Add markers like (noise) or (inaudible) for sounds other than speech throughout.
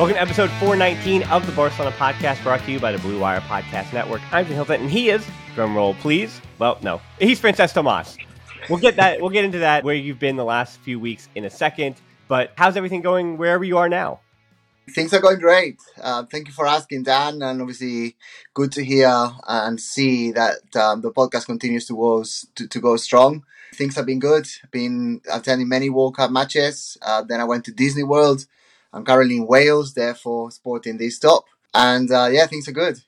Welcome to episode 419 of the Barcelona Podcast, brought to you by the Blue Wire Podcast Network. I'm Jim Hilton, and he is, drum roll please. Well, no, he's Francesc Tomas. We'll get that. We'll get into that where you've been the last few weeks in a second. But how's everything going wherever you are now? Things are going great. Uh, thank you for asking, Dan, and obviously good to hear and see that um, the podcast continues to go to, to, go strong. Things have been good. Been attending many World Cup matches. Uh, then I went to Disney World I'm currently in Wales, therefore sporting this stop. And uh, yeah, things are good.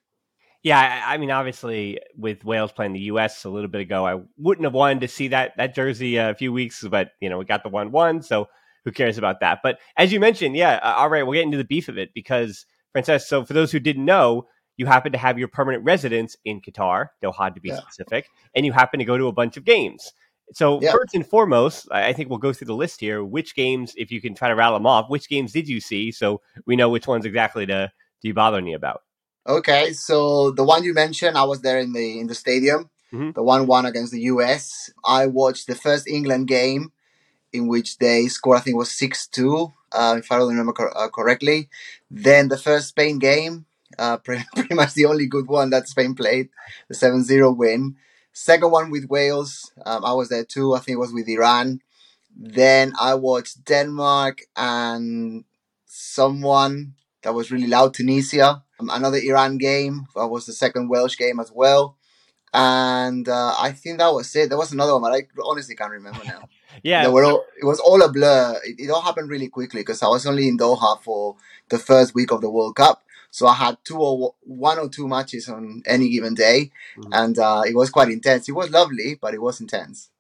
Yeah, I mean, obviously, with Wales playing the U.S. a little bit ago, I wouldn't have wanted to see that that jersey a few weeks, but you know, we got the one-one, so who cares about that? But as you mentioned, yeah, uh, all right, we'll get into the beef of it because, Francesc. So for those who didn't know, you happen to have your permanent residence in Qatar, Doha to be yeah. specific, and you happen to go to a bunch of games. So yeah. first and foremost, I think we'll go through the list here. Which games, if you can try to rattle them off, which games did you see so we know which ones exactly to, be bothering you about? Okay, so the one you mentioned, I was there in the in the stadium. Mm-hmm. The one one against the US. I watched the first England game in which they scored. I think it was six two, uh, if I remember cor- uh, correctly. Then the first Spain game, uh, pretty, (laughs) pretty much the only good one that Spain played, the 7-0 win. Second one with Wales, um, I was there too. I think it was with Iran. Then I watched Denmark and someone that was really loud, Tunisia. Um, another Iran game. That was the second Welsh game as well. And uh, I think that was it. There was another one, but I honestly can't remember now. (laughs) yeah, all, it was all a blur. It, it all happened really quickly because I was only in Doha for the first week of the World Cup. So I had two or one or two matches on any given day, mm-hmm. and uh, it was quite intense. It was lovely, but it was intense.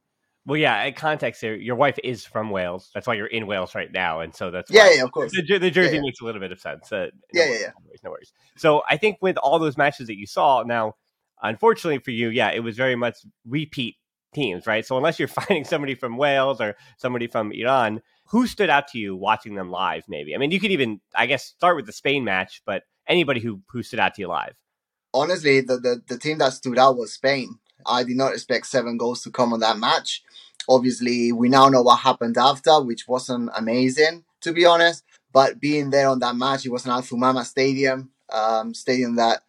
Well, yeah. In context, here, your wife is from Wales. That's why you're in Wales right now, and so that's yeah, yeah, of course. The, the jersey yeah, yeah. makes a little bit of sense. Uh, no yeah, yeah, yeah. No worries, no worries. So I think with all those matches that you saw, now, unfortunately for you, yeah, it was very much repeat teams, right? So unless you're (laughs) finding somebody from Wales or somebody from Iran, who stood out to you watching them live? Maybe. I mean, you could even, I guess, start with the Spain match, but anybody who who stood out to you live? Honestly, the, the, the team that stood out was Spain. I did not expect seven goals to come on that match. Obviously, we now know what happened after, which wasn't amazing, to be honest. But being there on that match, it was an Al Thumama Stadium, um, stadium that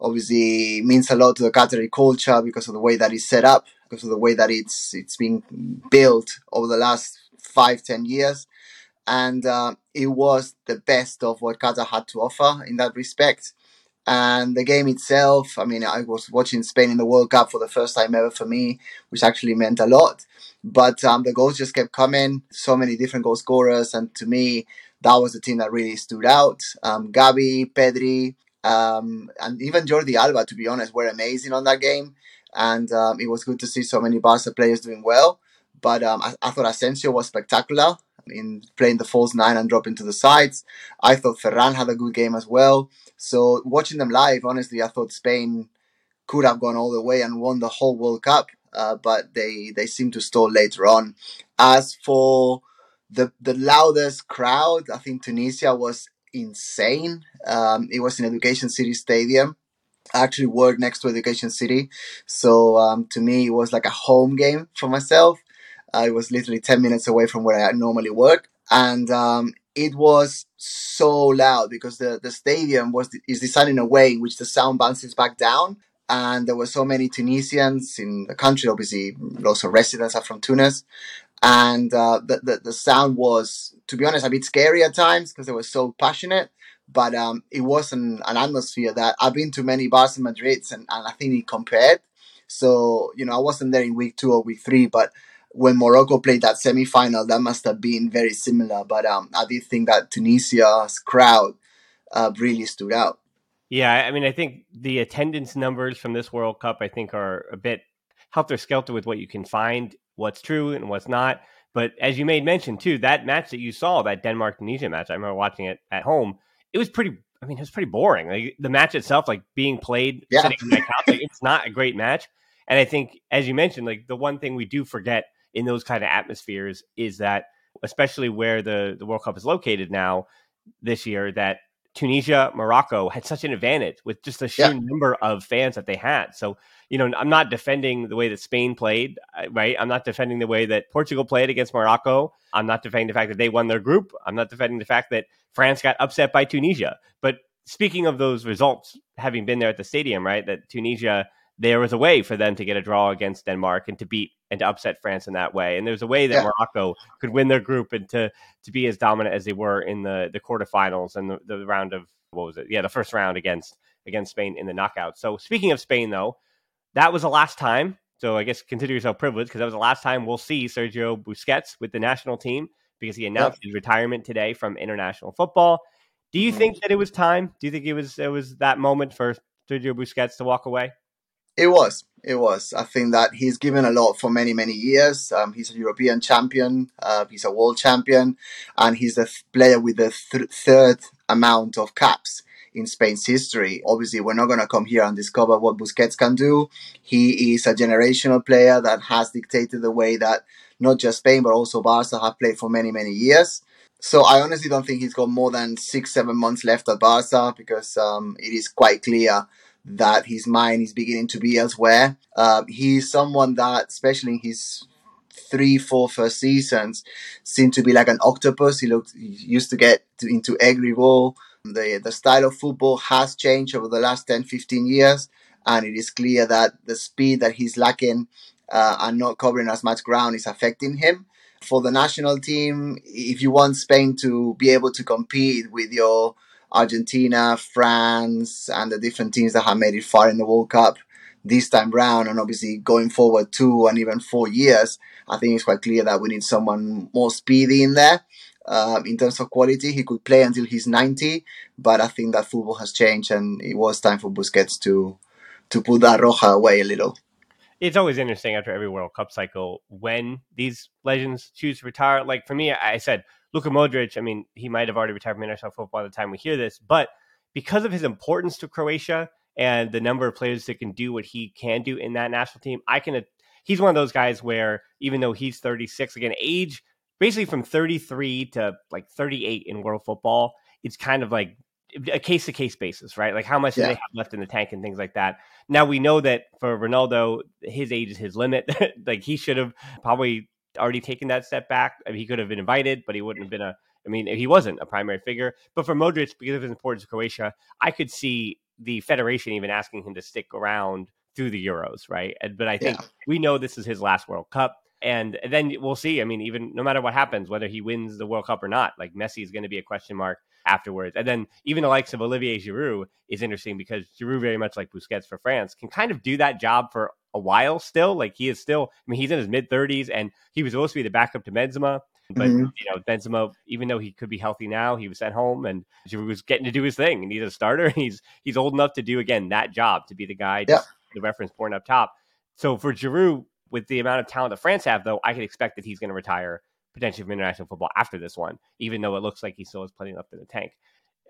obviously means a lot to the Qatari culture because of the way that it's set up, because of the way that it's it's been built over the last five, ten years. And uh, it was the best of what Qatar had to offer in that respect. And the game itself, I mean, I was watching Spain in the World Cup for the first time ever for me, which actually meant a lot. But um, the goals just kept coming, so many different goal scorers. And to me, that was the team that really stood out. Um, Gavi, Pedri, um, and even Jordi Alba, to be honest, were amazing on that game. And um, it was good to see so many Barca players doing well. But um, I, I, thought Asensio was spectacular in playing the false nine and dropping to the sides. I thought Ferran had a good game as well. So watching them live, honestly, I thought Spain could have gone all the way and won the whole World Cup. Uh, but they they seem to stall later on. As for the the loudest crowd, I think Tunisia was insane. Um, it was in Education City Stadium. I actually worked next to Education City, so um, to me it was like a home game for myself. It was literally ten minutes away from where I normally work, and um, it was so loud because the, the stadium was is designed in a way in which the sound bounces back down and there were so many Tunisians in the country. Obviously, lots of residents are from Tunis, and uh, the, the, the sound was, to be honest, a bit scary at times because they were so passionate. But um, it was an, an atmosphere that I've been to many bars in Madrid, and, and I think it compared. So you know, I wasn't there in week two or week three, but when Morocco played that semi final, that must have been very similar. But um, I did think that Tunisia's crowd uh, really stood out. Yeah, I mean, I think the attendance numbers from this World Cup, I think, are a bit helter skelter with what you can find, what's true and what's not. But as you made mention too, that match that you saw, that Denmark Tunisia match, I remember watching it at home. It was pretty. I mean, it was pretty boring. Like the match itself, like being played yeah. sitting on my couch, like, it's not a great match. And I think, as you mentioned, like the one thing we do forget in those kind of atmospheres is that, especially where the the World Cup is located now this year, that Tunisia, Morocco had such an advantage with just the sheer yeah. number of fans that they had. So, you know, I'm not defending the way that Spain played, uh, right? I'm not defending the way that Portugal played against Morocco. I'm not defending the fact that they won their group. I'm not defending the fact that France got upset by Tunisia. But speaking of those results, having been there at the stadium, right, that Tunisia there was a way for them to get a draw against Denmark and to beat and to upset France in that way. And there's a way that yeah. Morocco could win their group and to to be as dominant as they were in the the quarterfinals and the, the round of what was it? Yeah, the first round against against Spain in the knockout. So speaking of Spain, though, that was the last time. So I guess consider yourself privileged because that was the last time we'll see Sergio Busquets with the national team because he announced his retirement today from international football. Do you mm-hmm. think that it was time? Do you think it was it was that moment for Sergio Busquets to walk away? It was. It was. I think that he's given a lot for many, many years. Um, he's a European champion. Uh, he's a world champion, and he's the th- player with the th- third amount of caps in Spain's history. Obviously, we're not going to come here and discover what Busquets can do. He is a generational player that has dictated the way that not just Spain but also Barca have played for many, many years. So I honestly don't think he's got more than six, seven months left at Barca because um, it is quite clear that his mind is beginning to be elsewhere. Uh, he's someone that, especially in his three, four first seasons, seemed to be like an octopus. He looked, he used to get to, into every role. The, the style of football has changed over the last 10, 15 years, and it is clear that the speed that he's lacking uh, and not covering as much ground is affecting him. For the national team, if you want Spain to be able to compete with your Argentina, France, and the different teams that have made it far in the World Cup this time round, and obviously going forward two and even four years, I think it's quite clear that we need someone more speedy in there. Um, in terms of quality, he could play until he's 90, but I think that football has changed, and it was time for Busquets to to put that Roja away a little. It's always interesting after every World Cup cycle when these legends choose to retire. Like for me, I said Luka Modric, I mean, he might have already retired from international football by the time we hear this, but because of his importance to Croatia and the number of players that can do what he can do in that national team, I can. He's one of those guys where even though he's 36, again, age basically from 33 to like 38 in world football, it's kind of like a case to case basis, right? Like how much yeah. do they have left in the tank and things like that. Now we know that for Ronaldo, his age is his limit. (laughs) like he should have probably already taken that step back. I mean, he could have been invited, but he wouldn't have been a. I mean, if he wasn't a primary figure. But for Modric, because of his importance to Croatia, I could see the federation even asking him to stick around through the Euros, right? But I think yeah. we know this is his last World Cup. And then we'll see. I mean, even no matter what happens, whether he wins the World Cup or not, like Messi is going to be a question mark afterwards. And then even the likes of Olivier Giroud is interesting because Giroud, very much like Busquets for France, can kind of do that job for a while still. Like he is still, I mean, he's in his mid 30s and he was supposed to be the backup to Benzema. But mm-hmm. you know, Benzema, even though he could be healthy now, he was at home and Giroud was getting to do his thing. And he's a starter. (laughs) He's he's old enough to do again that job to be the guy, yeah. the reference point up top. So for Giroud, with the amount of talent that France have, though, I can expect that he's going to retire potentially from international football after this one, even though it looks like he still has plenty left in the tank.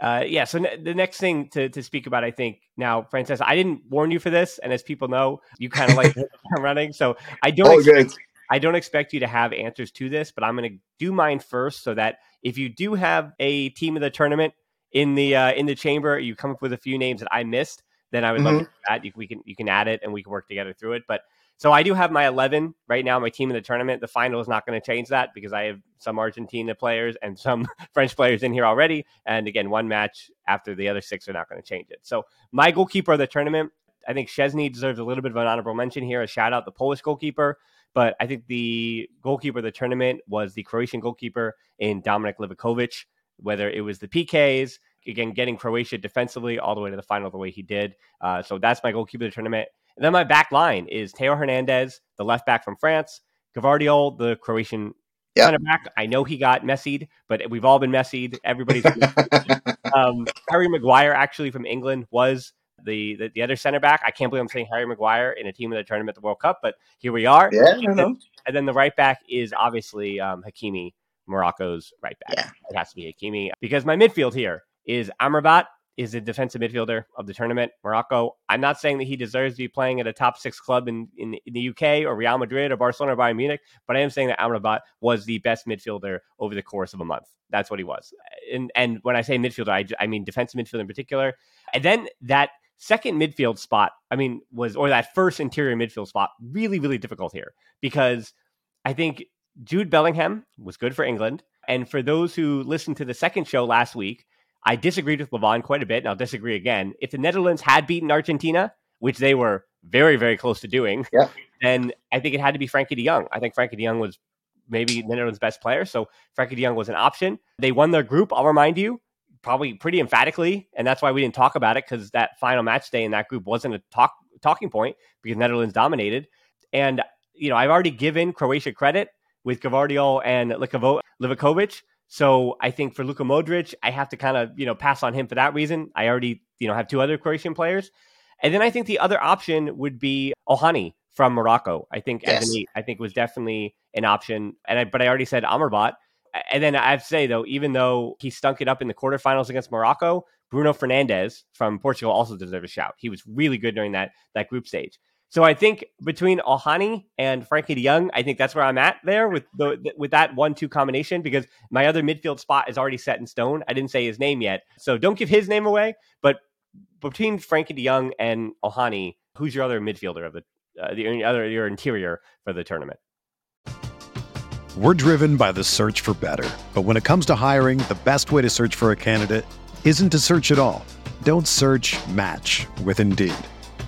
Uh, yeah, so n- the next thing to, to speak about, I think now, Francesca, I didn't warn you for this, and as people know, you kind of like (laughs) (laughs) running, so I don't. Oh, expect, I don't expect you to have answers to this, but I'm going to do mine first, so that if you do have a team of the tournament in the uh, in the chamber, you come up with a few names that I missed, then I would mm-hmm. love that. You, we can you can add it, and we can work together through it. But so I do have my 11 right now, my team in the tournament. The final is not going to change that because I have some Argentina players and some (laughs) French players in here already. And again, one match after the other six are not going to change it. So my goalkeeper of the tournament, I think Szczesny deserves a little bit of an honorable mention here. A shout out the Polish goalkeeper. But I think the goalkeeper of the tournament was the Croatian goalkeeper in Dominik Livakovic, whether it was the PKs, again, getting Croatia defensively all the way to the final the way he did. Uh, so that's my goalkeeper of the tournament. And then my back line is Theo Hernandez, the left back from France, Gvardiol, the Croatian yep. center back. I know he got messied, but we've all been messied. Everybody's (laughs) um, Harry Maguire, actually from England, was the, the, the other center back. I can't believe I'm saying Harry Maguire in a team in the tournament at the World Cup, but here we are. Yeah, and, then, and then the right back is obviously um, Hakimi, Morocco's right back. Yeah. It has to be Hakimi because my midfield here is Amrabat, is a defensive midfielder of the tournament. Morocco. I'm not saying that he deserves to be playing at a top six club in, in, in the UK or Real Madrid or Barcelona or Bayern Munich, but I am saying that Amrabat was the best midfielder over the course of a month. That's what he was. And and when I say midfielder, I, I mean defensive midfielder in particular. And then that second midfield spot, I mean, was or that first interior midfield spot, really really difficult here because I think Jude Bellingham was good for England. And for those who listened to the second show last week, I disagreed with Levon quite a bit, and I'll disagree again. If the Netherlands had beaten Argentina, which they were very, very close to doing, yeah. (laughs) then I think it had to be Frankie de Jong. I think Frankie de Jong was maybe the Netherlands' best player, so Frankie de Jong was an option. They won their group, I'll remind you, probably pretty emphatically, and that's why we didn't talk about it because that final match day in that group wasn't a talk talking point because Netherlands dominated. And you know, I've already given Croatia credit with Gvardiol and Livakovic so I think for Luka Modric, I have to kind of you know pass on him for that reason. I already you know have two other Croatian players, and then I think the other option would be Ounahi from Morocco. I think yes. I think was definitely an option, and I, but I already said Amrabat. And then I have to say though, even though he stunk it up in the quarterfinals against Morocco, Bruno Fernandes from Portugal also deserves a shout. He was really good during that that group stage. So I think between Ounahi and Frankie De Jong, I think that's where I'm at there with the with that one-two combination because my other midfield spot is already set in stone. I didn't say his name yet, so don't give his name away. But between Frankie De Jong and Ounahi, who's your other midfielder of the uh, the other your interior for the tournament? We're driven by the search for better, but when it comes to hiring, the best way to search for a candidate isn't to search at all. Don't search. Match with Indeed.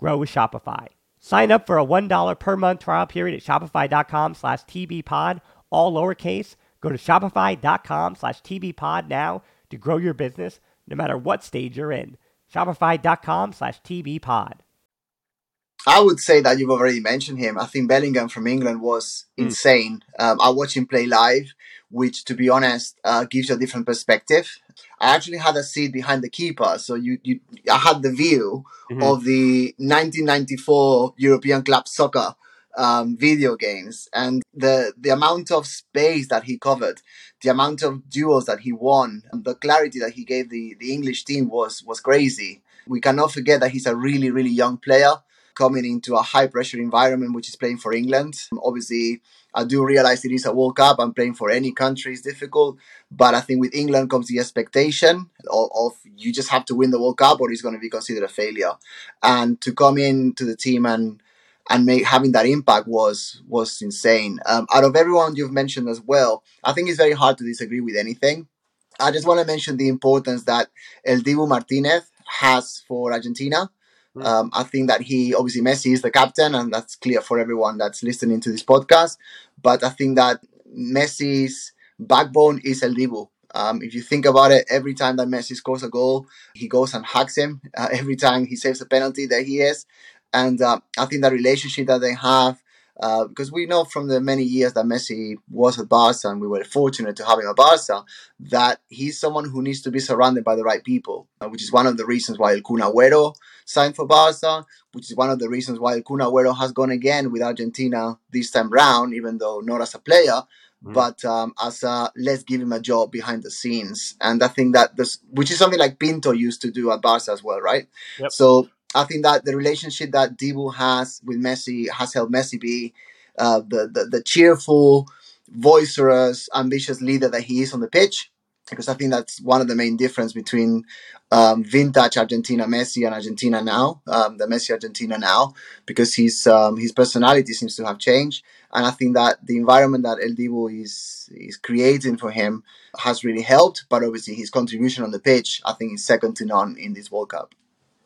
grow with Shopify. Sign up for a $1 per month trial period at shopify.com slash tbpod, all lowercase, Go to shopify.com slash tbpod now to grow your business no matter what stage you're in. Shopify.com slash tbpod. I would say that you've already mentioned him. I think Bellingham from England was mm. insane. Um, I watched him play live, which, to be honest, uh, gives you a different perspective. I actually had a seat behind the keeper, so you, you I had the view mm-hmm. of the 1994 European Club Soccer um, video games and the the amount of space that he covered, the amount of duels that he won, the clarity that he gave the, the English team was was crazy. We cannot forget that he's a really really young player coming into a high pressure environment, which is playing for England. Obviously, I do realize it is a World Cup and playing for any country is difficult, but I think with England comes the expectation of, of you just have to win the World Cup or it's going to be considered a failure. And to come into the team and and make, having that impact was was insane. Um, out of everyone you've mentioned as well, I think it's very hard to disagree with anything. I just want to mention the importance that El Dibu Martinez has for Argentina. Hmm. Um, I think that he obviously Messi is the captain, and that's clear for everyone that's listening to this podcast. But I think that Messi's backbone is El Dibu. Um, if you think about it, every time that Messi scores a goal, he goes and hugs him. Uh, (laughs) every time he saves a penalty, there he is. And uh, I think that relationship that they have, uh, because we know from the many years that Messi was at Barca and we were fortunate to have him at Barca, that he's someone who needs to be surrounded by the right people, uh, which is one of the reasons why El Kun Agüero signed for Barca, which is one of the reasons why El Kun Agüero has gone again with Argentina this time round, even though not as a player, Mm. but um, as a let's give him a job behind the scenes. And I think that this, which is something like Pinto used to do at Barca as well, right? Yep. So I think that the relationship that Dibu has with Messi has helped Messi be uh, the, the, the cheerful, boisterous, ambitious leader that he is on the pitch. Because I think that's one of the main difference between um, vintage Argentina Messi and Argentina now, um, the Messi Argentina now, because his um, his personality seems to have changed, and I think that the environment that El Dibu is is creating for him has really helped. But obviously, his contribution on the pitch, I think, is second to none in this World Cup.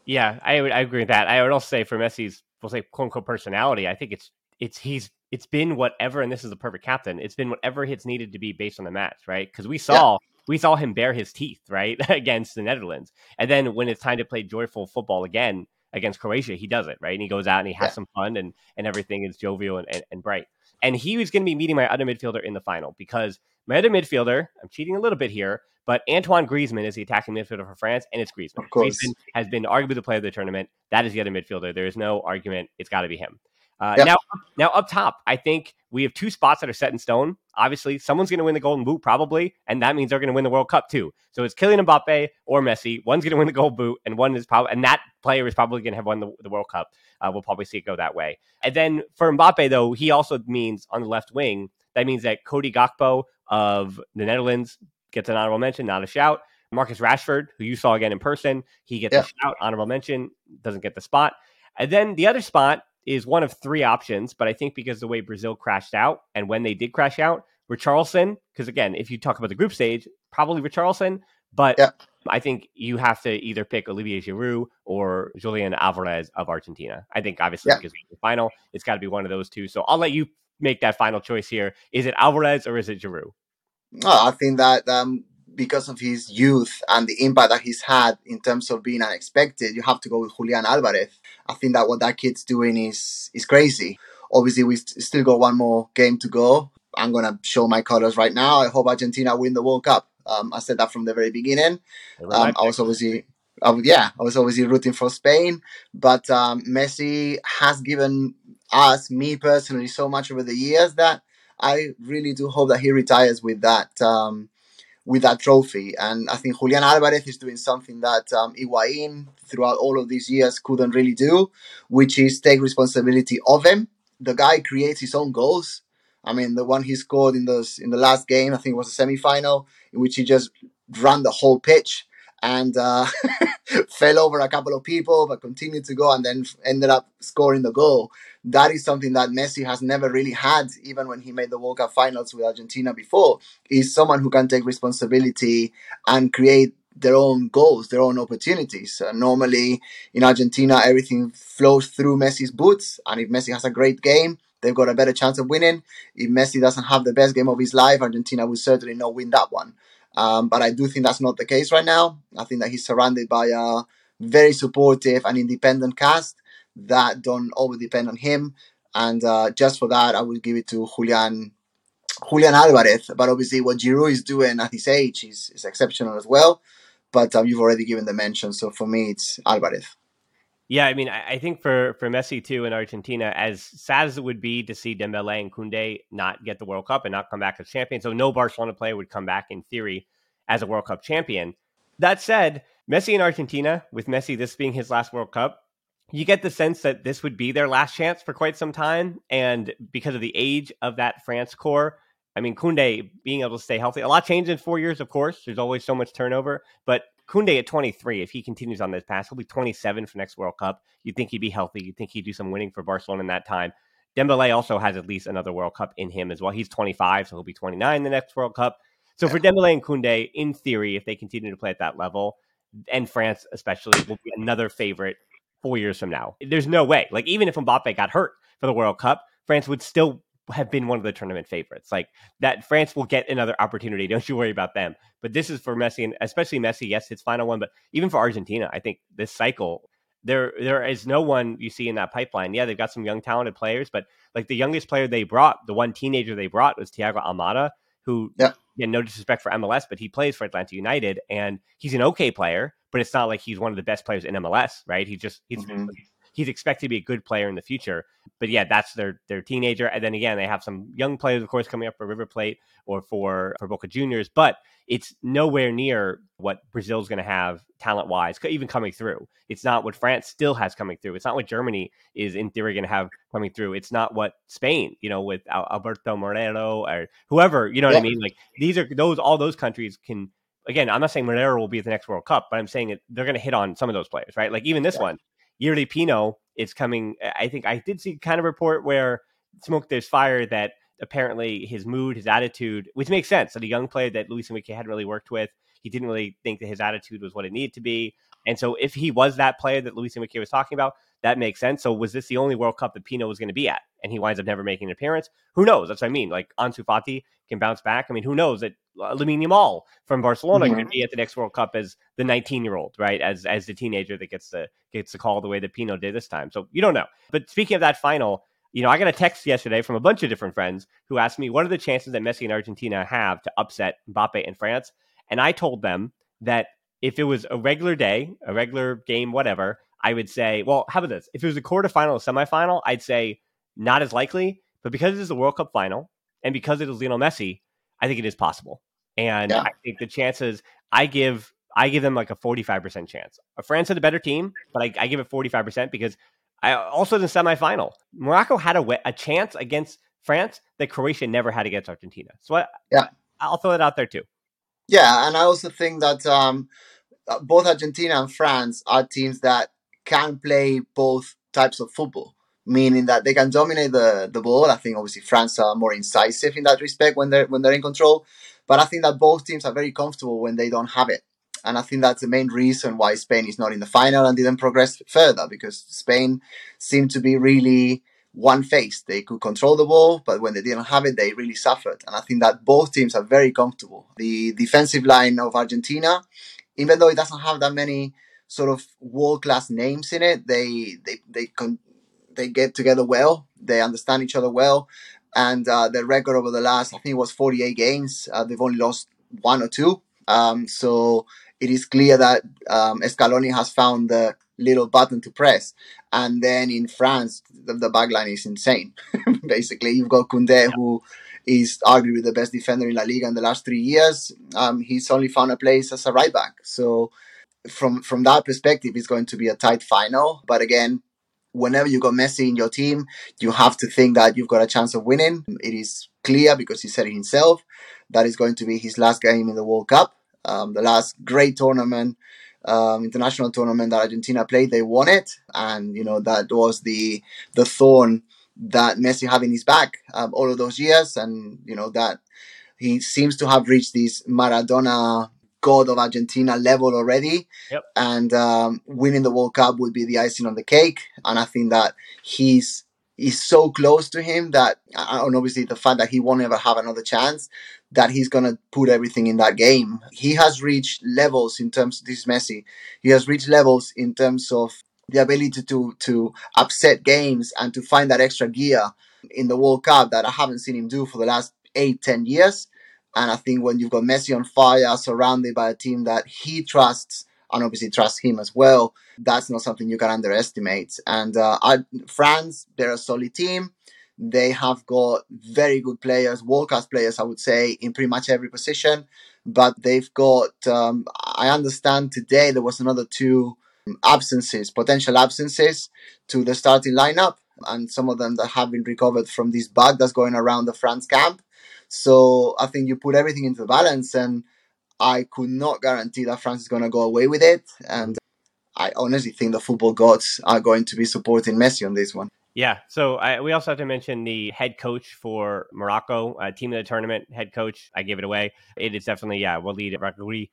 Yeah, I would I agree with that. I would also say for Messi's we'll say quote unquote personality, I think it's it's he's it's been whatever, and this is the perfect captain. It's been whatever it's needed to be based on the match, right? Because we saw yeah. we saw him bare his teeth, right, (laughs) against the Netherlands, and then when it's time to play joyful football again against Croatia, he does it, right, and he goes out and he has yeah. some fun, and and everything is jovial and, and, and bright. And he was going to be meeting my other midfielder in the final because my other midfielder, I'm cheating a little bit here, but Antoine Griezmann is the attacking midfielder for France, and it's Griezmann. Of course. Griezmann has been arguably the player of the tournament. That is the other midfielder. There is no argument. It's got to be him. Uh, yep. Now, now up top, I think we have two spots that are set in stone. Obviously, someone's going to win the Golden Boot probably, and that means they're going to win the World Cup too. So it's Kylian Mbappe or Messi. One's going to win the Gold Boot, and one is probably, and that player is probably going to have won the, the World Cup. Uh, we'll probably see it go that way. And then for Mbappe, though, he also means on the left wing that means that Cody Gakpo of the Netherlands gets an honorable mention, not a shout. Marcus Rashford, who you saw again in person, he gets yeah. a shout, honorable mention, doesn't get the spot. And then the other spot is one of three options, but I think because the way Brazil crashed out and when they did crash out, Richarlison, because again, if you talk about the group stage, probably Richarlison, but yeah. I think you have to either pick Olivier Giroud or Julian Alvarez of Argentina. I think obviously yeah. because the final, it's got to be one of those two. So I'll let you make that final choice here. Is it Alvarez or is it Giroud? Oh, I think that um, because of his youth and the impact that he's had in terms of being unexpected, you have to go with Julian Alvarez. I think that what that kid's doing is is crazy. Obviously, we st- still got one more game to go. I'm gonna show my colors right now. I hope Argentina win the World Cup. Um, I said that from the very beginning. Um, I was obviously, I was, yeah, I was obviously rooting for Spain, but um, Messi has given us, me personally, so much over the years that I really do hope that he retires with that um, with that trophy. And I think Julian Alvarez is doing something that um, Higuain throughout all of these years couldn't really do, which is take responsibility of him. The guy creates his own goals. I mean, the one he scored in the in the last game, I think it was a semi final, in which he just ran the whole pitch and uh, (laughs) fell over a couple of people, but continued to go and then ended up scoring the goal. That is something that Messi has never really had, even when he made the World Cup finals with Argentina before. Is someone who can take responsibility and create their own goals, their own opportunities. Uh, normally in Argentina, everything flows through Messi's boots, and if Messi has a great game, they've got a better chance of winning. If Messi doesn't have the best game of his life, Argentina will certainly not win that one. Um, but I do think that's not the case right now. I think that he's surrounded by a very supportive and independent cast that don't over depend on him. And uh, just for that, I would give it to Julian Julian Alvarez. But obviously, what Giroud is doing at his age is, is exceptional as well. But um, you've already given the mention, so for me, it's Alvarez. Yeah, I mean, I think for for Messi too in Argentina, as sad as it would be to see Dembele and Koundé not get the World Cup and not come back as champions, so no Barcelona player would come back in theory as a World Cup champion. That said, Messi in Argentina, with Messi this being his last World Cup, you get the sense that this would be their last chance for quite some time, and because of the age of that France core, I mean, Koundé being able to stay healthy, a lot changed in four years, of course. There's always so much turnover, but Koundé at 23, if he continues on this path, he'll be 27 for next World Cup. You'd think he'd be healthy. You'd think he'd do some winning for Barcelona in that time. Dembele also has at least another World Cup in him as well. He's 25, so he'll be 29 the next World Cup. So for Dembele and Koundé, in theory, if they continue to play at that level, and France especially will be another favorite four years from now. There's no way. Like even if Mbappe got hurt for the World Cup, France would still have been one of the tournament favorites. Like that, France will get another opportunity. (laughs) Don't you worry about them. But this is for Messi, and especially Messi. Yes, it's final one, but even for Argentina, I think this cycle there there is no one you see in that pipeline. Yeah, they've got some young talented players, but like the youngest player they brought, the one teenager they brought was Thiago Almada, who yeah. yeah, no disrespect for MLS, but he plays for Atlanta United and he's an okay player, but it's not like he's one of the best players in MLS, right? He just he's mm-hmm he's expected to be a good player in the future. But yeah, that's their their teenager. And then again, they have some young players, of course, coming up for River Plate or for for Boca Juniors. But it's nowhere near what Brazil's going to have talent wise, even coming through. It's not what France still has coming through. It's not what Germany is in theory going to have coming through. It's not what Spain, you know, with Alberto Moreno or whoever, you know yeah. what I mean? Like these are those all those countries can again, I'm not saying Moreno will be at the next World Cup, but I'm saying that they're going to hit on some of those players, right? Like even this yeah. one, Yeremy Pino is coming. I think I did see kind of report where smoke there's fire that apparently his mood, his attitude, which makes sense that a young player that Luis Enrique hadn't really worked with, he didn't really think that his attitude was what it needed to be. And so if he was that player that Luis Enrique was talking about, that makes sense. So was this the only World Cup that Pino was going to be at? And he winds up never making an appearance. Who knows? That's what I mean. Like Ansu Fati can bounce back. I mean, who knows that Lamine Yamal from Barcelona mm-hmm. could be at the next World Cup as the 19 year old, right? As as the teenager that gets the gets the call the way that Pino did this time. So you don't know. But speaking of that final, you know, I got a text yesterday from a bunch of different friends who asked me what are the chances that Messi and Argentina have to upset Mbappe and France, and I told them that if it was a regular day, a regular game, whatever, I would say, well, how about this? If it was a quarterfinal or semifinal, I'd say not as likely. But because it is a World Cup final and because it is Lionel Messi, I think it is possible. And yeah. I think the chances I give I give them like a 45% chance. Uh, France had a better team, but I, I give it 45% because I also in the semifinal, Morocco had a, a chance against France that Croatia never had against Argentina. So I, yeah. I'll throw it out there too. Yeah, and I also think that um, uh, both Argentina and France are teams that can play both types of football, meaning that they can dominate the, the ball. I think obviously France are more incisive in that respect when they're when they're in control, but I think that both teams are very comfortable when they don't have it. And I think that's the main reason why Spain is not in the final and didn't progress further because Spain seemed to be really one faced. They could control the ball, but when they didn't have it, they really suffered. And I think that both teams are very comfortable. The defensive line of Argentina, even though it doesn't have that many sort of world class names in it, they they they con- they get together well. They understand each other well, and uh, their record over the last I think it was 48 games, uh, they've only lost one or two. Um, so it is clear that um, Scaloni has found the little button to press. And then in France, the, the backline is insane. (laughs) Basically, you've got Koundé, yeah. who is arguably the best defender in La Liga in the last three years. Um, he's only found a place as a right back. So from from that perspective, it's going to be a tight final. But again, whenever you got Messi in your team, you have to think that you've got a chance of winning. It is clear because he said it himself that is going to be his last game in the World Cup. Um, the last great tournament um, international tournament that Argentina played, they won it, and you know that was the the thorn that Messi had in his back um, all of those years, and you know that he seems to have reached this Maradona god of Argentina level already, yep. and um, winning the World Cup would be the icing on the cake, and I think that he's is so close to him that, and obviously the fact that he won't ever have another chance, that he's going to put everything in that game. He has reached levels in terms of this Messi. He has reached levels in terms of the ability to to upset games and to find that extra gear in the World Cup that I haven't seen him do for the last eight, ten years. And I think when you've got Messi on fire, surrounded by a team that he trusts and obviously trusts him as well, that's not something you can underestimate. And uh, I, France, they're a solid team. They have got very good players, world class players, I would say, in pretty much every position. But they've got, um, I understand today there was another two absences, potential absences to the starting lineup, and some of them that have been recovered from this bug that's going around the France camp. So I think you put everything into the balance, and I could not guarantee that France is going to go away with it. And I honestly think the football gods are going to be supporting Messi on this one. Yeah. So I, we also have to mention the head coach for Morocco, uh, team of the tournament head coach. I gave it away. It is definitely, yeah, Walid Regragui.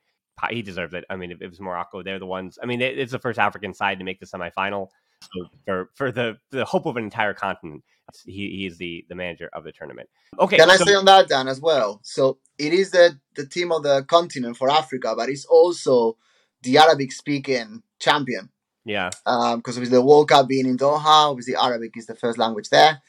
He deserves it. I mean, if it was Morocco, they're the ones. I mean, it's the first African side to make the semifinal. So for for the the hope of an entire continent, he, he is the the manager of the tournament. Okay. Can I say on that, Dan, as well? So it is the the team of the continent for Africa, but it's also the Arabic speaking champion. Yeah. Because um, with the World Cup being in Doha, obviously Arabic is the first language there.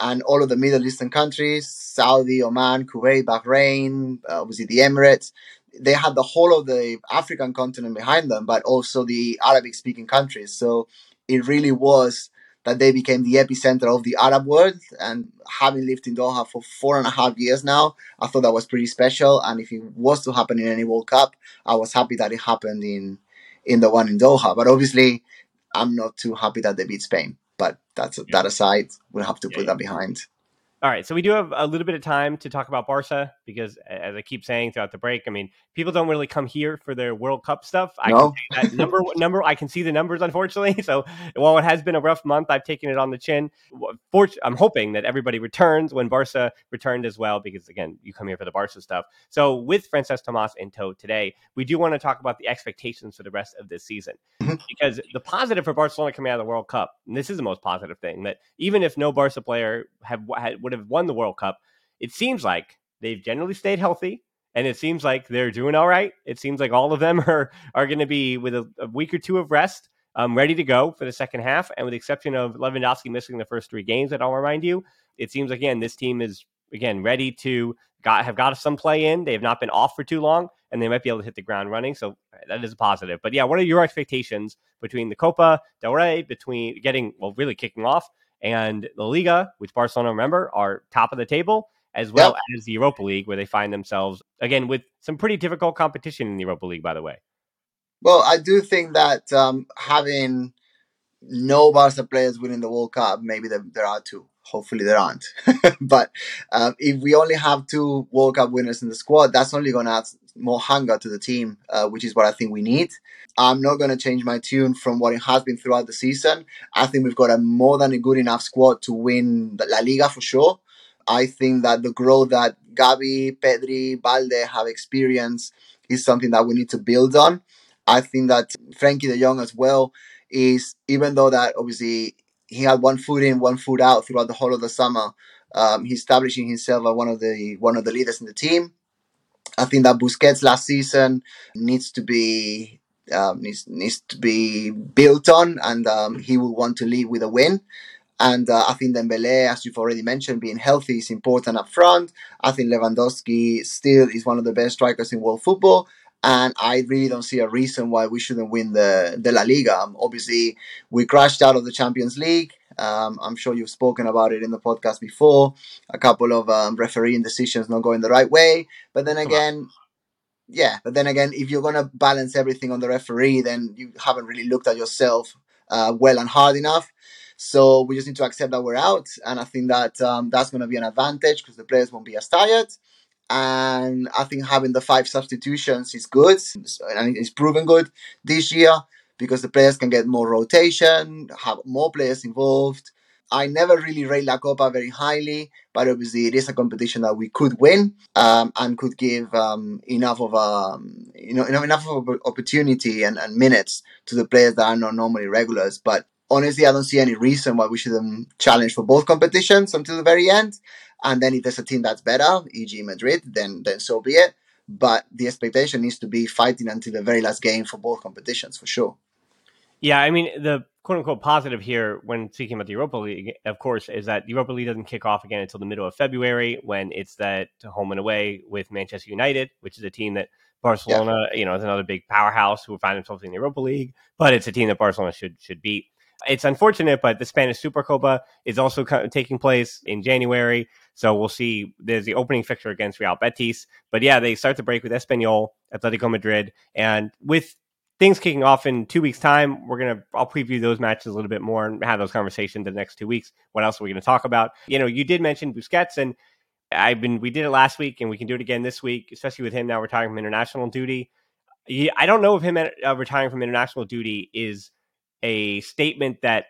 And all of the Middle Eastern countries, Saudi, Oman, Kuwait, Bahrain, uh, obviously the Emirates, they had the whole of the African continent behind them, but also the Arabic speaking countries. So it really was that they became the epicenter of the Arab world. And having lived in Doha for four and a half years now, I thought that was pretty special. And if it was to happen in any World Cup, I was happy that it happened in in the one in Doha. But obviously, I'm not too happy that they beat Spain. But that's yeah. that aside, we'll have to yeah, put yeah. that behind. All right, so we do have a little bit of time to talk about Barca because, as I keep saying throughout the break, I mean, people don't really come here for their World Cup stuff. I no. can number (laughs) number. I can see the numbers, unfortunately. (laughs) So while it has been a rough month, I've taken it on the chin. I'm hoping that everybody returns when Barca returned as well, because again, you come here for the Barca stuff. So with Francesc Tomas in tow today, we do want to talk about the expectations for the rest of this season, mm-hmm. because the positive for Barcelona coming out of the World Cup, and this is the most positive thing, that even if no Barca player have had would have won the World Cup, it seems like they've generally stayed healthy and it seems like they're doing all right. It seems like all of them (laughs) are are going to be with a, a, week or two of rest, um, ready to go for the second half. And with the exception of Lewandowski missing the first three games, that I'll remind you, it seems again this team is again ready to got have got some play in. They have not been off for too long, and they might be able to hit the ground running. So that is a positive. But yeah, what are your expectations between the Copa del Rey, between getting well, really kicking off, and the Liga, which Barcelona, remember, are top of the table, as well yep. as the Europa League, where they find themselves, again, with some pretty difficult competition in the Europa League, by the way. Well, I do think that um, having no Barca players winning the World Cup, maybe there, there are two. hopefully there aren't. (laughs) but um, if we only have two World Cup winners in the squad, that's only going to add more hunger to the team, uh, which is what I think we need. I'm not going to change my tune from what it has been throughout the season. I think we've got a more than a good enough squad to win La Liga for sure. I think that the growth that Gavi, Pedri, Balde have experienced is something that we need to build on. I think that Frankie de Jong as well is, even though that obviously he had one foot in, one foot out throughout the whole of the summer, um, he's establishing himself as one of the one of the leaders in the team. I think that Busquets last season needs to be um, needs, needs to be built on, and um, he will want to leave with a win. And uh, I think Dembele, as you've already mentioned, being healthy is important up front. I think Lewandowski still is one of the best strikers in world football. And I really don't see a reason why we shouldn't win the, the La Liga. Um, obviously, we crashed out of the Champions League. Um, I'm sure you've spoken about it in the podcast before. A couple of um, refereeing decisions not going the right way. But then again, yeah, but then again, if you're going to balance everything on the referee, then you haven't really looked at yourself uh, well and hard enough. So we just need to accept that we're out, and I think that um, that's going to be an advantage because the players won't be as tired. And I think having the five substitutions is good, and it's proven good this year because the players can get more rotation, have more players involved. I never really rate La Copa very highly, but obviously it is a competition that we could win um, and could give um, enough of um, you know enough of opportunity and, and minutes to the players that are not normally regulars. But honestly, I don't see any reason why we shouldn't challenge for both competitions until the very end. And then if there's a team that's better, e.g. Madrid, then then so be it. But the expectation needs to be fighting until the very last game for both competitions for sure. Yeah, I mean the quote unquote positive here when speaking about the Europa League, of course, is that the Europa League doesn't kick off again until the middle of February when it's that home and away with Manchester United, which is a team that Barcelona, yeah. you know, is another big powerhouse who find themselves in the Europa League, but it's a team that Barcelona should should beat. It's unfortunate, but the Spanish Supercopa is also taking place in January. So we'll see. There's the opening fixture against Real Betis. But yeah, they start the break with Espanyol, Atletico Madrid. And with things kicking off in two weeks' time, we're to, I'll preview those matches a little bit more and have those conversations the next two weeks. What else are we going to talk about? You know, you did mention Busquets and I've been, we did it last week and we can do it again this week, especially with him now retiring from international duty. I don't know if him uh, retiring from international duty is a statement that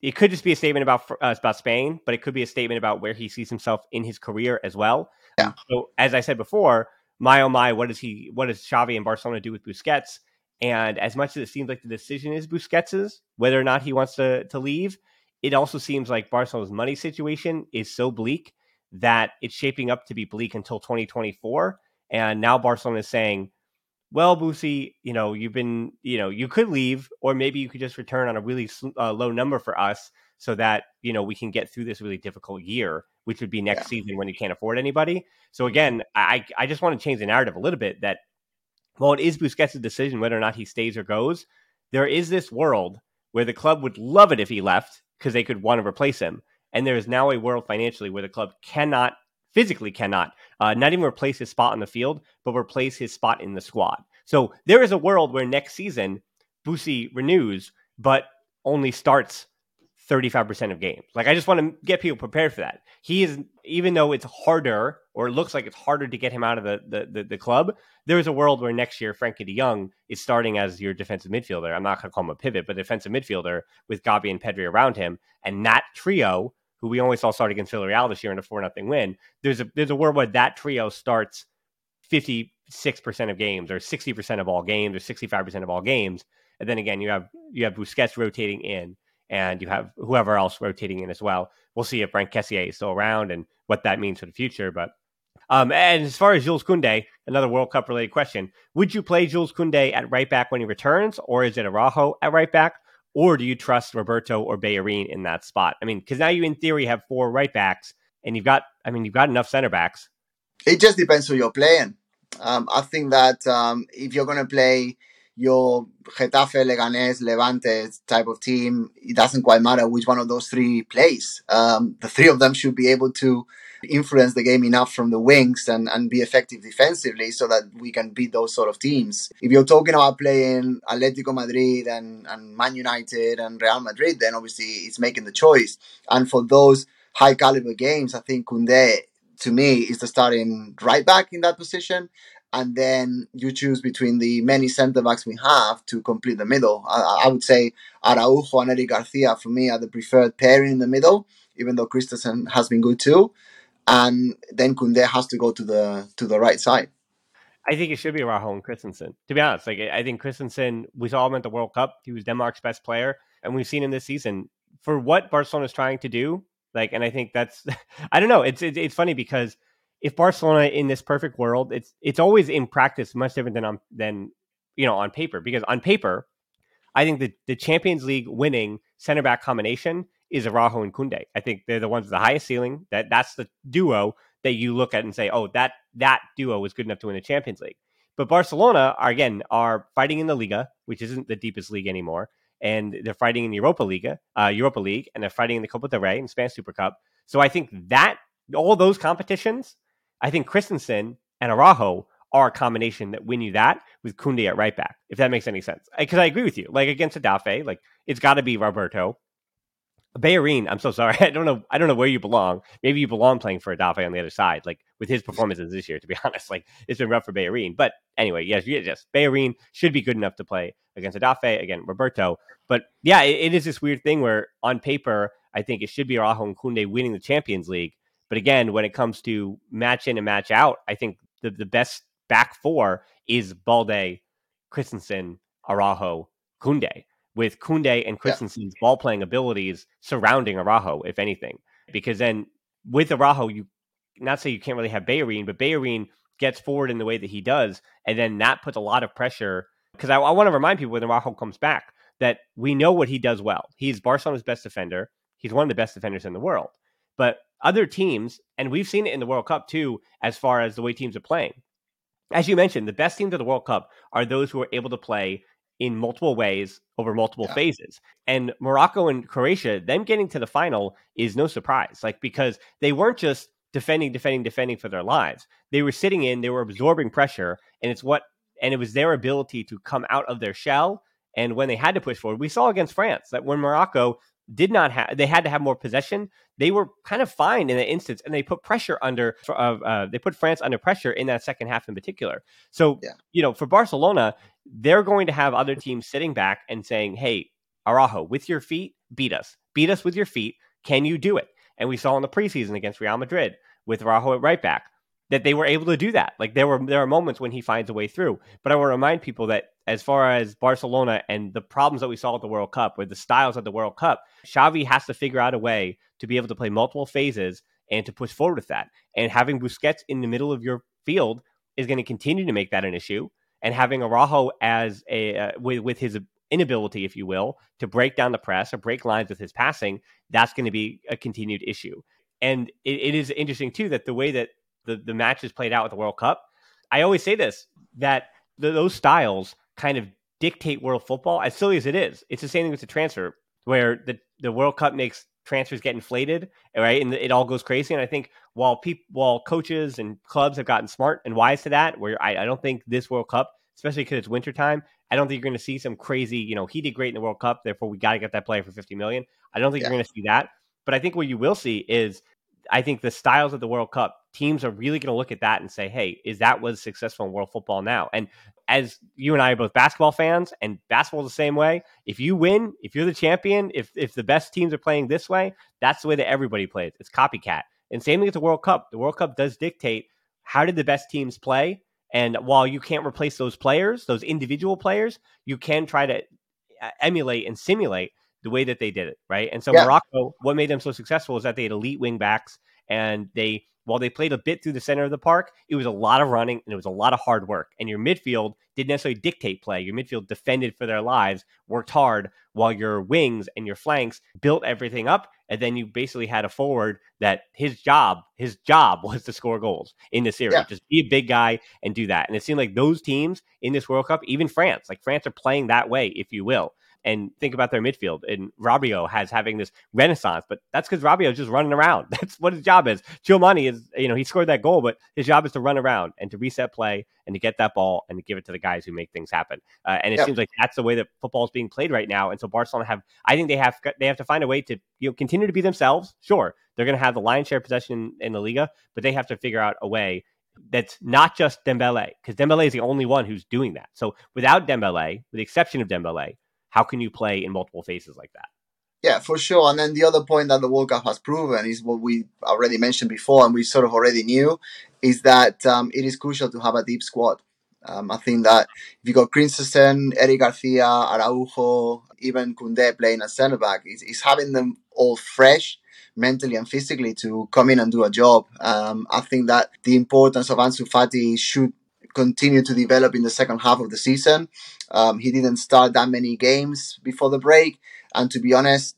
it could just be a statement about uh, about Spain, but it could be a statement about where he sees himself in his career as well. Yeah. So as I said before, my oh my, what does he? What does Xavi and Barcelona do with Busquets? And as much as it seems like the decision is Busquets's, whether or not he wants to to leave, it also seems like Barcelona's money situation is so bleak that it's shaping up to be bleak until 2024. And now Barcelona is saying, well, Boosie, you know, you've been, you know, you could leave, or maybe you could just return on a really uh, low number for us so that, you know, we can get through this really difficult year, which would be next yeah. season when you can't afford anybody. So again, I, I just want to change the narrative a little bit that, well, it is Busquets' decision whether or not he stays or goes. There is this world where the club would love it if he left because they could want to replace him. And there is now a world financially where the club cannot physically cannot uh, not even replace his spot on the field, but replace his spot in the squad. So there is a world where next season Boosie renews, but only starts 35% of games. Like I just want to get people prepared for that. He is even though it's harder or it looks like it's harder to get him out of the the, the, the club, there is a world where next year Frenkie de Jong is starting as your defensive midfielder. I'm not going to call him a pivot, but defensive midfielder with Gavi and Pedri around him. And that trio who we only saw start against Villarreal this year in a four nothing win. There's a there's a world where that trio starts fifty six percent of games, or sixty percent of all games, or sixty five percent of all games. And then again, you have you have Busquets rotating in, and you have whoever else rotating in as well. We'll see if Franck Kessié is still around and what that means for the future. But um, and as far as Jules Koundé, another World Cup related question: Would you play Jules Koundé at right back when he returns, or is it Araujo at right back? or do you trust Roberto or Bellerin in that spot? I mean, because now you in theory have four right backs, and you've got, I mean, you've got enough center backs. It just depends who you're playing. Um, I think that um, if you're going to play your Getafe, Leganés, Levante type of team, it doesn't quite matter which one of those three plays. Um, the three of them should be able to influence the game enough from the wings and, and be effective defensively so that we can beat those sort of teams. If you're talking about playing Atletico Madrid and, and Man United and Real Madrid, then obviously it's making the choice. And for those high caliber games, I think Koundé to me is the starting right back in that position. And then you choose between the many centre backs we have to complete the middle. I, I would say Araujo and Eric Garcia for me are the preferred pairing in the middle, even though Christensen has been good too. And then Koundé has to go to the to the right side. I think it should be Araujo and Christensen. To be honest, like I think Christensen, we saw him at the World Cup. He was Denmark's best player, and we've seen him this season for what Barcelona is trying to do. Like, and I think that's (laughs) I don't know. It's, it's it's funny because if Barcelona in this perfect world, it's it's always in practice much different than on than you know on paper. Because on paper, I think the the Champions League winning center back combination is Araujo and Koundé. I think they're the ones with the highest ceiling. That that's the duo that you look at and say, oh, that that duo was good enough to win the Champions League. But Barcelona are again are fighting in the Liga, which isn't the deepest league anymore, and they're fighting in the Europa League, uh, Europa League, and they're fighting in the Copa del Rey and Spanish Super Cup. So I think that all those competitions, I think Christensen and Araujo are a combination that win you that with Koundé at right back, if that makes any sense. Because I agree with you. Like against Getafe, like it's got to be Roberto. Bellerin, I'm so sorry. (laughs) I don't know. I don't know where you belong. Maybe you belong playing for Getafe on the other side, like with his performances this year. To be (laughs) honest, like it's been rough for Bellerin. But anyway, yes, yes, Bellerin should be good enough to play against Getafe again. Roberto, but yeah, it, it is this weird thing where on paper, I think it should be Araujo and Koundé winning the Champions League. But again, when it comes to match in and match out, I think the the best back four is Balde, Christensen, Araujo, Koundé, with Koundé and Christensen's yeah. ball playing abilities surrounding Araujo, if anything. Because then with Araujo, you not say you can't really have Bellerin, but Bellerin gets forward in the way that he does, and then that puts a lot of pressure. Because I, I want to remind people when Araujo comes back that we know what he does well. He's Barcelona's best defender. He's one of the best defenders in the world. But other teams, and we've seen it in the World Cup too, as far as the way teams are playing. As you mentioned, the best teams of the World Cup are those who are able to play in multiple ways over multiple yeah. phases. And Morocco and Croatia, them getting to the final is no surprise. Like because they weren't just defending, defending, defending for their lives. They were sitting in, they were absorbing pressure, and it's what and it was their ability to come out of their shell. And when they had to push forward, we saw against France that when Morocco did not have, they had to have more possession. They were kind of fine in that instance, and they put pressure under, uh, uh, they put France under pressure in that second half in particular. So, yeah. you know, for Barcelona, they're going to have other teams sitting back and saying, "Hey, Araujo, with your feet, beat us. Beat us with your feet. Can you do it?" And we saw in the preseason against Real Madrid with Araujo at right back that they were able to do that. Like there were there are moments when he finds a way through. But I want to remind people that as far as Barcelona and the problems that we saw at the World Cup, with the styles of the World Cup, Xavi has to figure out a way to be able to play multiple phases and to push forward with that. And having Busquets in the middle of your field is going to continue to make that an issue and having Araujo as a uh, with with his inability, if you will, to break down the press or break lines with his passing, that's going to be a continued issue. And it, it is interesting too that the way that the the matches played out with the World Cup, I always say this that the, those styles kind of dictate world football. As silly as it is, it's the same thing with the transfer, where the the World Cup makes transfers get inflated, right? And it all goes crazy. And I think while people, while coaches and clubs have gotten smart and wise to that, where I, I don't think this World Cup, especially because it's wintertime, I don't think you're going to see some crazy, you know, he did great in the World Cup, therefore we got to get that player for 50 million. I don't think yeah. you're going to see that. But I think what you will see is, I think the styles of the World Cup, teams are really going to look at that and say, hey, is that what's successful in world football now? And as you and I are both basketball fans, and basketball is the same way. If you win, if you're the champion, if if the best teams are playing this way, that's the way that everybody plays. It's copycat. And same thing with the World Cup. The World Cup does dictate how did the best teams play. And while you can't replace those players, those individual players, you can try to uh, emulate and simulate the way that they did it, right? And so yeah. Morocco, what made them so successful is that they had elite wing backs and they while they played a bit through the center of the park, it was a lot of running and it was a lot of hard work. And your midfield didn't necessarily dictate play. Your midfield defended for their lives, worked hard, while your wings and your flanks built everything up. And then you basically had a forward that his job, his job (laughs) was to score goals in the series. Yeah. Just be a big guy and do that. And it seemed like those teams in this World Cup, even France, like France are playing that way, if you will. And think about their midfield. And Rabiot has having this renaissance, but that's because Rabiot is just running around. (laughs) That's what his job is. Tchouameni is, you know, he scored that goal, but his job is to run around and to reset play and to get that ball and to give it to the guys who make things happen. Uh, and it yep. seems like that's the way that football is being played right now. And so Barcelona have, I think they have, they have to find a way to, you know, continue to be themselves. Sure, they're going to have the lion's share possession in the Liga, but they have to figure out a way that's not just Dembele, because Dembele is the only one who's doing that. So without Dembele, with the exception of Dembele, how can you play in multiple phases like that? Yeah, for sure. And then the other point that the World Cup has proven is what we already mentioned before, and we sort of already knew, is that um, it is crucial to have a deep squad. Um, I think that if you got Christensen, Eric Garcia, Araujo, even Koundé playing as centre back, is, is having them all fresh mentally and physically to come in and do a job. Um, I think that the importance of Ansu Fati should continue to develop in the second half of the season. Um, he didn't start that many games before the break, and to be honest,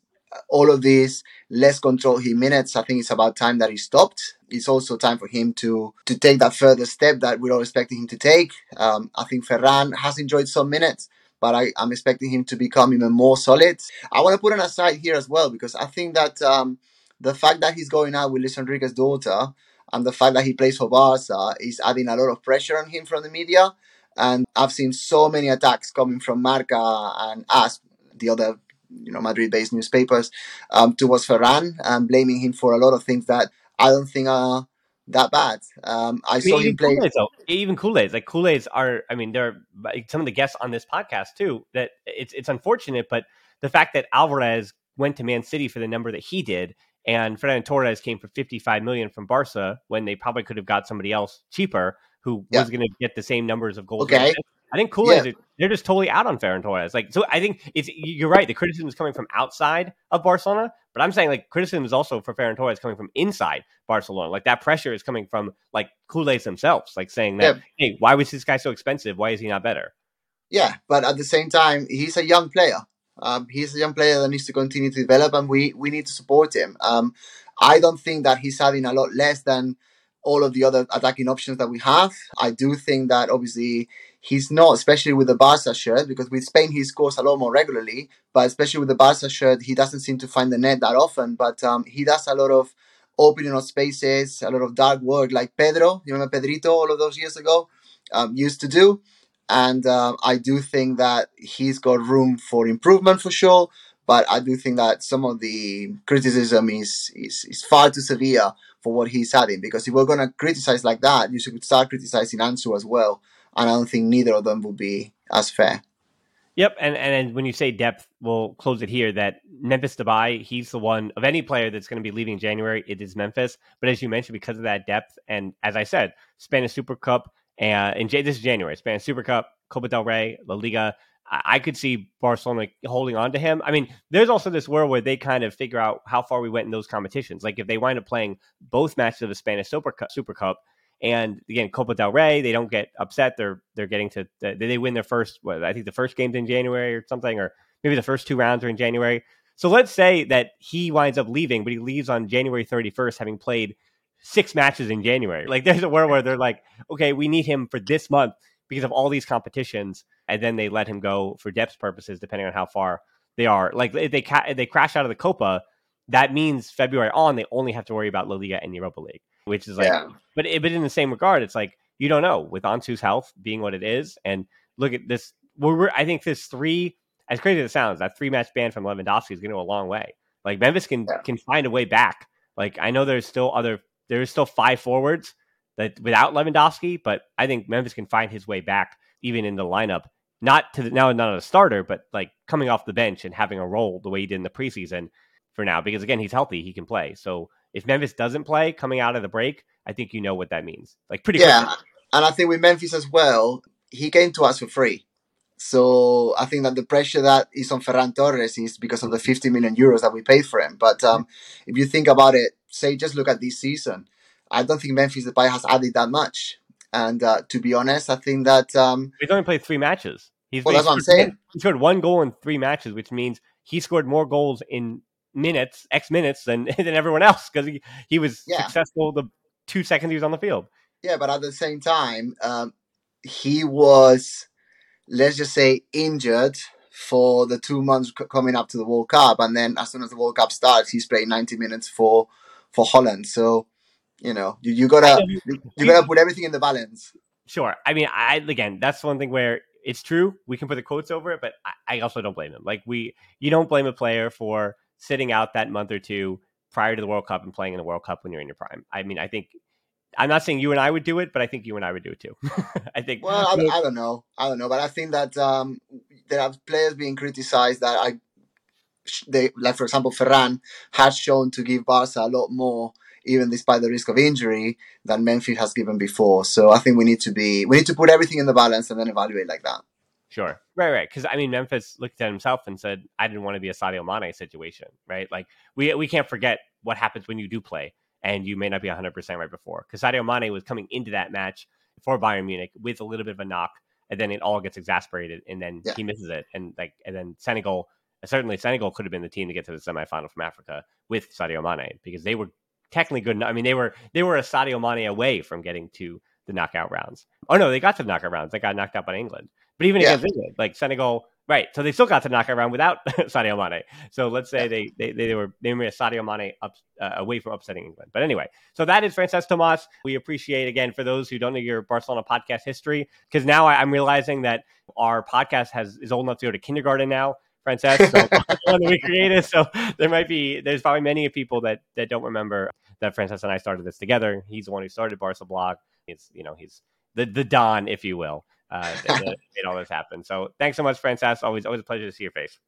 all of these less control he minutes, I think it's about time that he stopped. It's also time for him to to take that further step that we're all expecting him to take. Um, I think Ferran has enjoyed some minutes, but I, am expecting him to become even more solid. I want to put an aside here as well because I think that um, the fact that he's going out with Luis Enrique's daughter and the fact that he plays for Barca is adding a lot of pressure on him from the media. And I've seen so many attacks coming from Marca and AS, the other you know Madrid-based newspapers, um, towards Ferran and blaming him for a lot of things that I don't think are that bad. Um, I, I mean, saw him play. culé, even culés, like culés are. I mean, they're like, some of the guests on this podcast too. That it's it's unfortunate, but the fact that Alvarez went to Man City for the number that he did and Fernando Torres came for 55 million from Barca when they probably could have got somebody else cheaper who yeah. was going to get the same numbers of goals. Okay. I think Aid, yeah. they're just totally out on Ferran Torres. Like, so I think it's you're right. The criticism is coming from outside of Barcelona, but I'm saying like criticism is also for Ferran Torres coming from inside Barcelona. Like that pressure is coming from like culés themselves, like saying that, yeah. hey, why was this guy so expensive? Why is he not better? Yeah, but at the same time, he's a young player. Um, he's a young player that needs to continue to develop, and we we need to support him. Um, I don't think that he's having a lot less than all of the other attacking options that we have. I do think that obviously he's not, especially with the Barca shirt, because with Spain he scores a lot more regularly, but especially with the Barca shirt, he doesn't seem to find the net that often. But um, he does a lot of opening of spaces, a lot of dark work, like Pedro, you remember Pedrito all of those years ago, um, used to do. And uh, I do think that he's got room for improvement for sure. But I do think that some of the criticism is, is, is far too severe for what he's adding. Because if we're going to criticize like that, you should start criticizing Ansu as well. And I don't think neither of them would be as fair. Yep, and and when you say depth, we'll close it here. That Memphis Depay, he's the one of any player that's going to be leaving January. It is Memphis, but as you mentioned, because of that depth, and as I said, Spanish Super Cup, and in this is January, Spanish Super Cup, Copa del Rey, La Liga. I, I could see Barcelona holding on to him. I mean, there's also this world where they kind of figure out how far we went in those competitions. Like if they wind up playing both matches of the Spanish Super Cup, Super Cup and again Copa del Rey, they don't get upset. They're they're getting to they win their first. What I think the first game's in January or something, or maybe the first two rounds are in January. So let's say that he winds up leaving, but he leaves on January 31st, having played six matches in January. Like there's a world where they're like, okay, we need him for this month because of all these competitions, and then they let him go for depth purposes, depending on how far they are. Like if they ca- if they crash out of the Copa, that means February on they only have to worry about La Liga and Europa League, which is like, yeah. but eh, but in the same regard, it's like you don't know with Ansu's health being what it is, and look at this. We're, I think this three, as crazy as it sounds, that three match ban from Lewandowski is going to go a long way. Like Memphis can yeah. can find a way back. Like I know there's still other there is still five forwards that without Lewandowski, but I think Memphis can find his way back even in the lineup. Not to the, now, not as a starter, but like coming off the bench and having a role the way he did in the preseason for now. Because again, he's healthy, he can play. So if Memphis doesn't play coming out of the break, I think you know what that means. Like pretty yeah, quickly. and I think with Memphis as well, he came to us for free. So I think that the pressure that is on Ferran Torres is because of the 50 million euros that we paid for him. But um, if you think about it, say just look at this season. I don't think Memphis Depay has added that much. And uh, to be honest, I think that um, he's only played three matches. He's, well, that's what I'm saying. He scored one goal in three matches, which means he scored more goals in minutes, X minutes, than (laughs) than everyone else because he, he was yeah. successful the two seconds he was on the field. Yeah, but at the same time, um, he was, let's just say, injured for the two months c- coming up to the World Cup, and then as soon as the World Cup starts, he's playing 90 minutes for for Holland. So, you know, you, you gotta you, gotta put everything in the balance. Sure. I mean, I again, that's one thing where it's true. We can put the quotes over it, but I, I also don't blame him. Like we, you don't blame a player for sitting out that month or two prior to the World Cup and playing in the World Cup when you're in your prime. I mean, I think I'm not saying you and I would do it, but I think you and I would do it too. (laughs) I think. Well, I, (laughs) I, don't know. I don't know, but I think that um, there are players being criticized that I, they like for example, Ferran has shown to give Barca a lot more, even despite the risk of injury, than Memphis has given before. So I think we need to be we need to put everything in the balance and then evaluate like that. Sure. Right, right. Because I mean, Memphis looked at himself and said, "I didn't want to be a Sadio Mane situation." Right. Like we we can't forget what happens when you do play and you may not be 100% right before. Because Sadio Mane was coming into that match for Bayern Munich with a little bit of a knock, and then it all gets exasperated, and then yeah. he misses it. And like, and then Senegal, certainly Senegal could have been the team to get to the semifinal from Africa with Sadio Mane because they were technically good. Enough. I mean, they were they were a Sadio Mane away from getting to the knockout rounds. Oh no, they got to the knockout rounds. They got knocked out by England. But even yeah. against England, like Senegal Right. So they still got to knock around without (laughs) Sadio Mane. So let's say they, they, they were they were Sadio Mane up, uh, away from upsetting England. But anyway, so that is Francesc Tomas. We appreciate again for those who don't know your Barcelona podcast history because now I, am realizing that our podcast has is old enough to go to kindergarten now. Francesc, so (laughs) we created. So there might be there's probably many people that that don't remember that Francesc and I started this together. He's the one who started Barca Blog. He's you know he's the the Don, if you will uh, that, (laughs) made all this happen. So thanks so much, Francesc. Always, always a pleasure to see your face.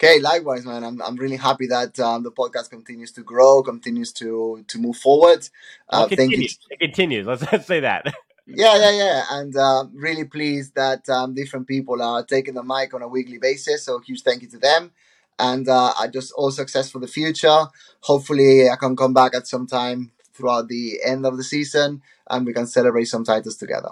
Okay, likewise, man. I'm, I'm really happy that um, the podcast continues to grow, continues to to move forward. Uh, well, thank you. It continues. Let's, let's say that. (laughs) yeah, yeah, yeah. And uh, really pleased that um, different people are taking the mic on a weekly basis. So huge thank you to them. And uh, I just all success for the future. Hopefully, I can come back at some time throughout the end of the season and we can celebrate some titles together.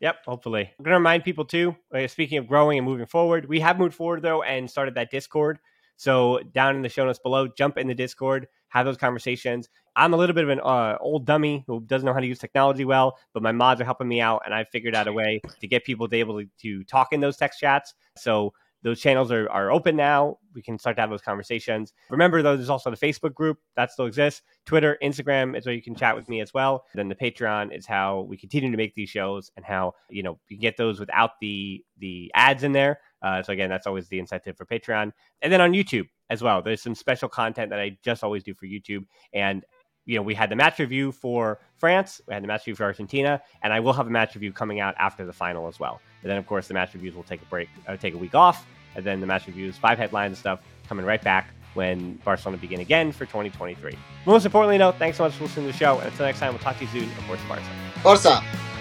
Yep, hopefully. I'm going to remind people too, uh, speaking of growing and moving forward, we have moved forward though and started that Discord. So down in the show notes below, jump in the Discord, have those conversations. I'm a little bit of an uh, old dummy who doesn't know how to use technology well, but my mods are helping me out, and I figured out a way to get people to able to, to talk in those text chats. So those channels are, are open now. We can start to have those conversations. Remember, though, there's also the Facebook group that still exists. Twitter, Instagram is where you can chat with me as well. Then the Patreon is how we continue to make these shows and how you know you get those without the the ads in there. Uh, so again, that's always the incentive for Patreon. And then on YouTube as well, there's some special content that I just always do for YouTube. And you know, we had the match review for France, we had the match review for Argentina, and I will have a match review coming out after the final as well. And then, of course, the match reviews will take a break, uh, take a week off, and then the match reviews, five headlines and stuff coming right back when Barcelona begin again for 2023. Most importantly, though, thanks so much for listening to the show, and until next time, we'll talk to you soon. Of course, Barca. Barca.